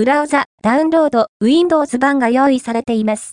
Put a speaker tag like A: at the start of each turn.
A: ブラウザ、ダウンロード、Windows 版が用意されています。